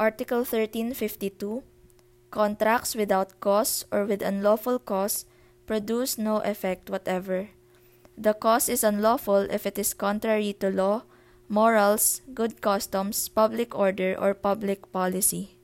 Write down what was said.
Article 1352. Contracts without cause or with unlawful cause produce no effect whatever. The cause is unlawful if it is contrary to law, morals, good customs, public order, or public policy.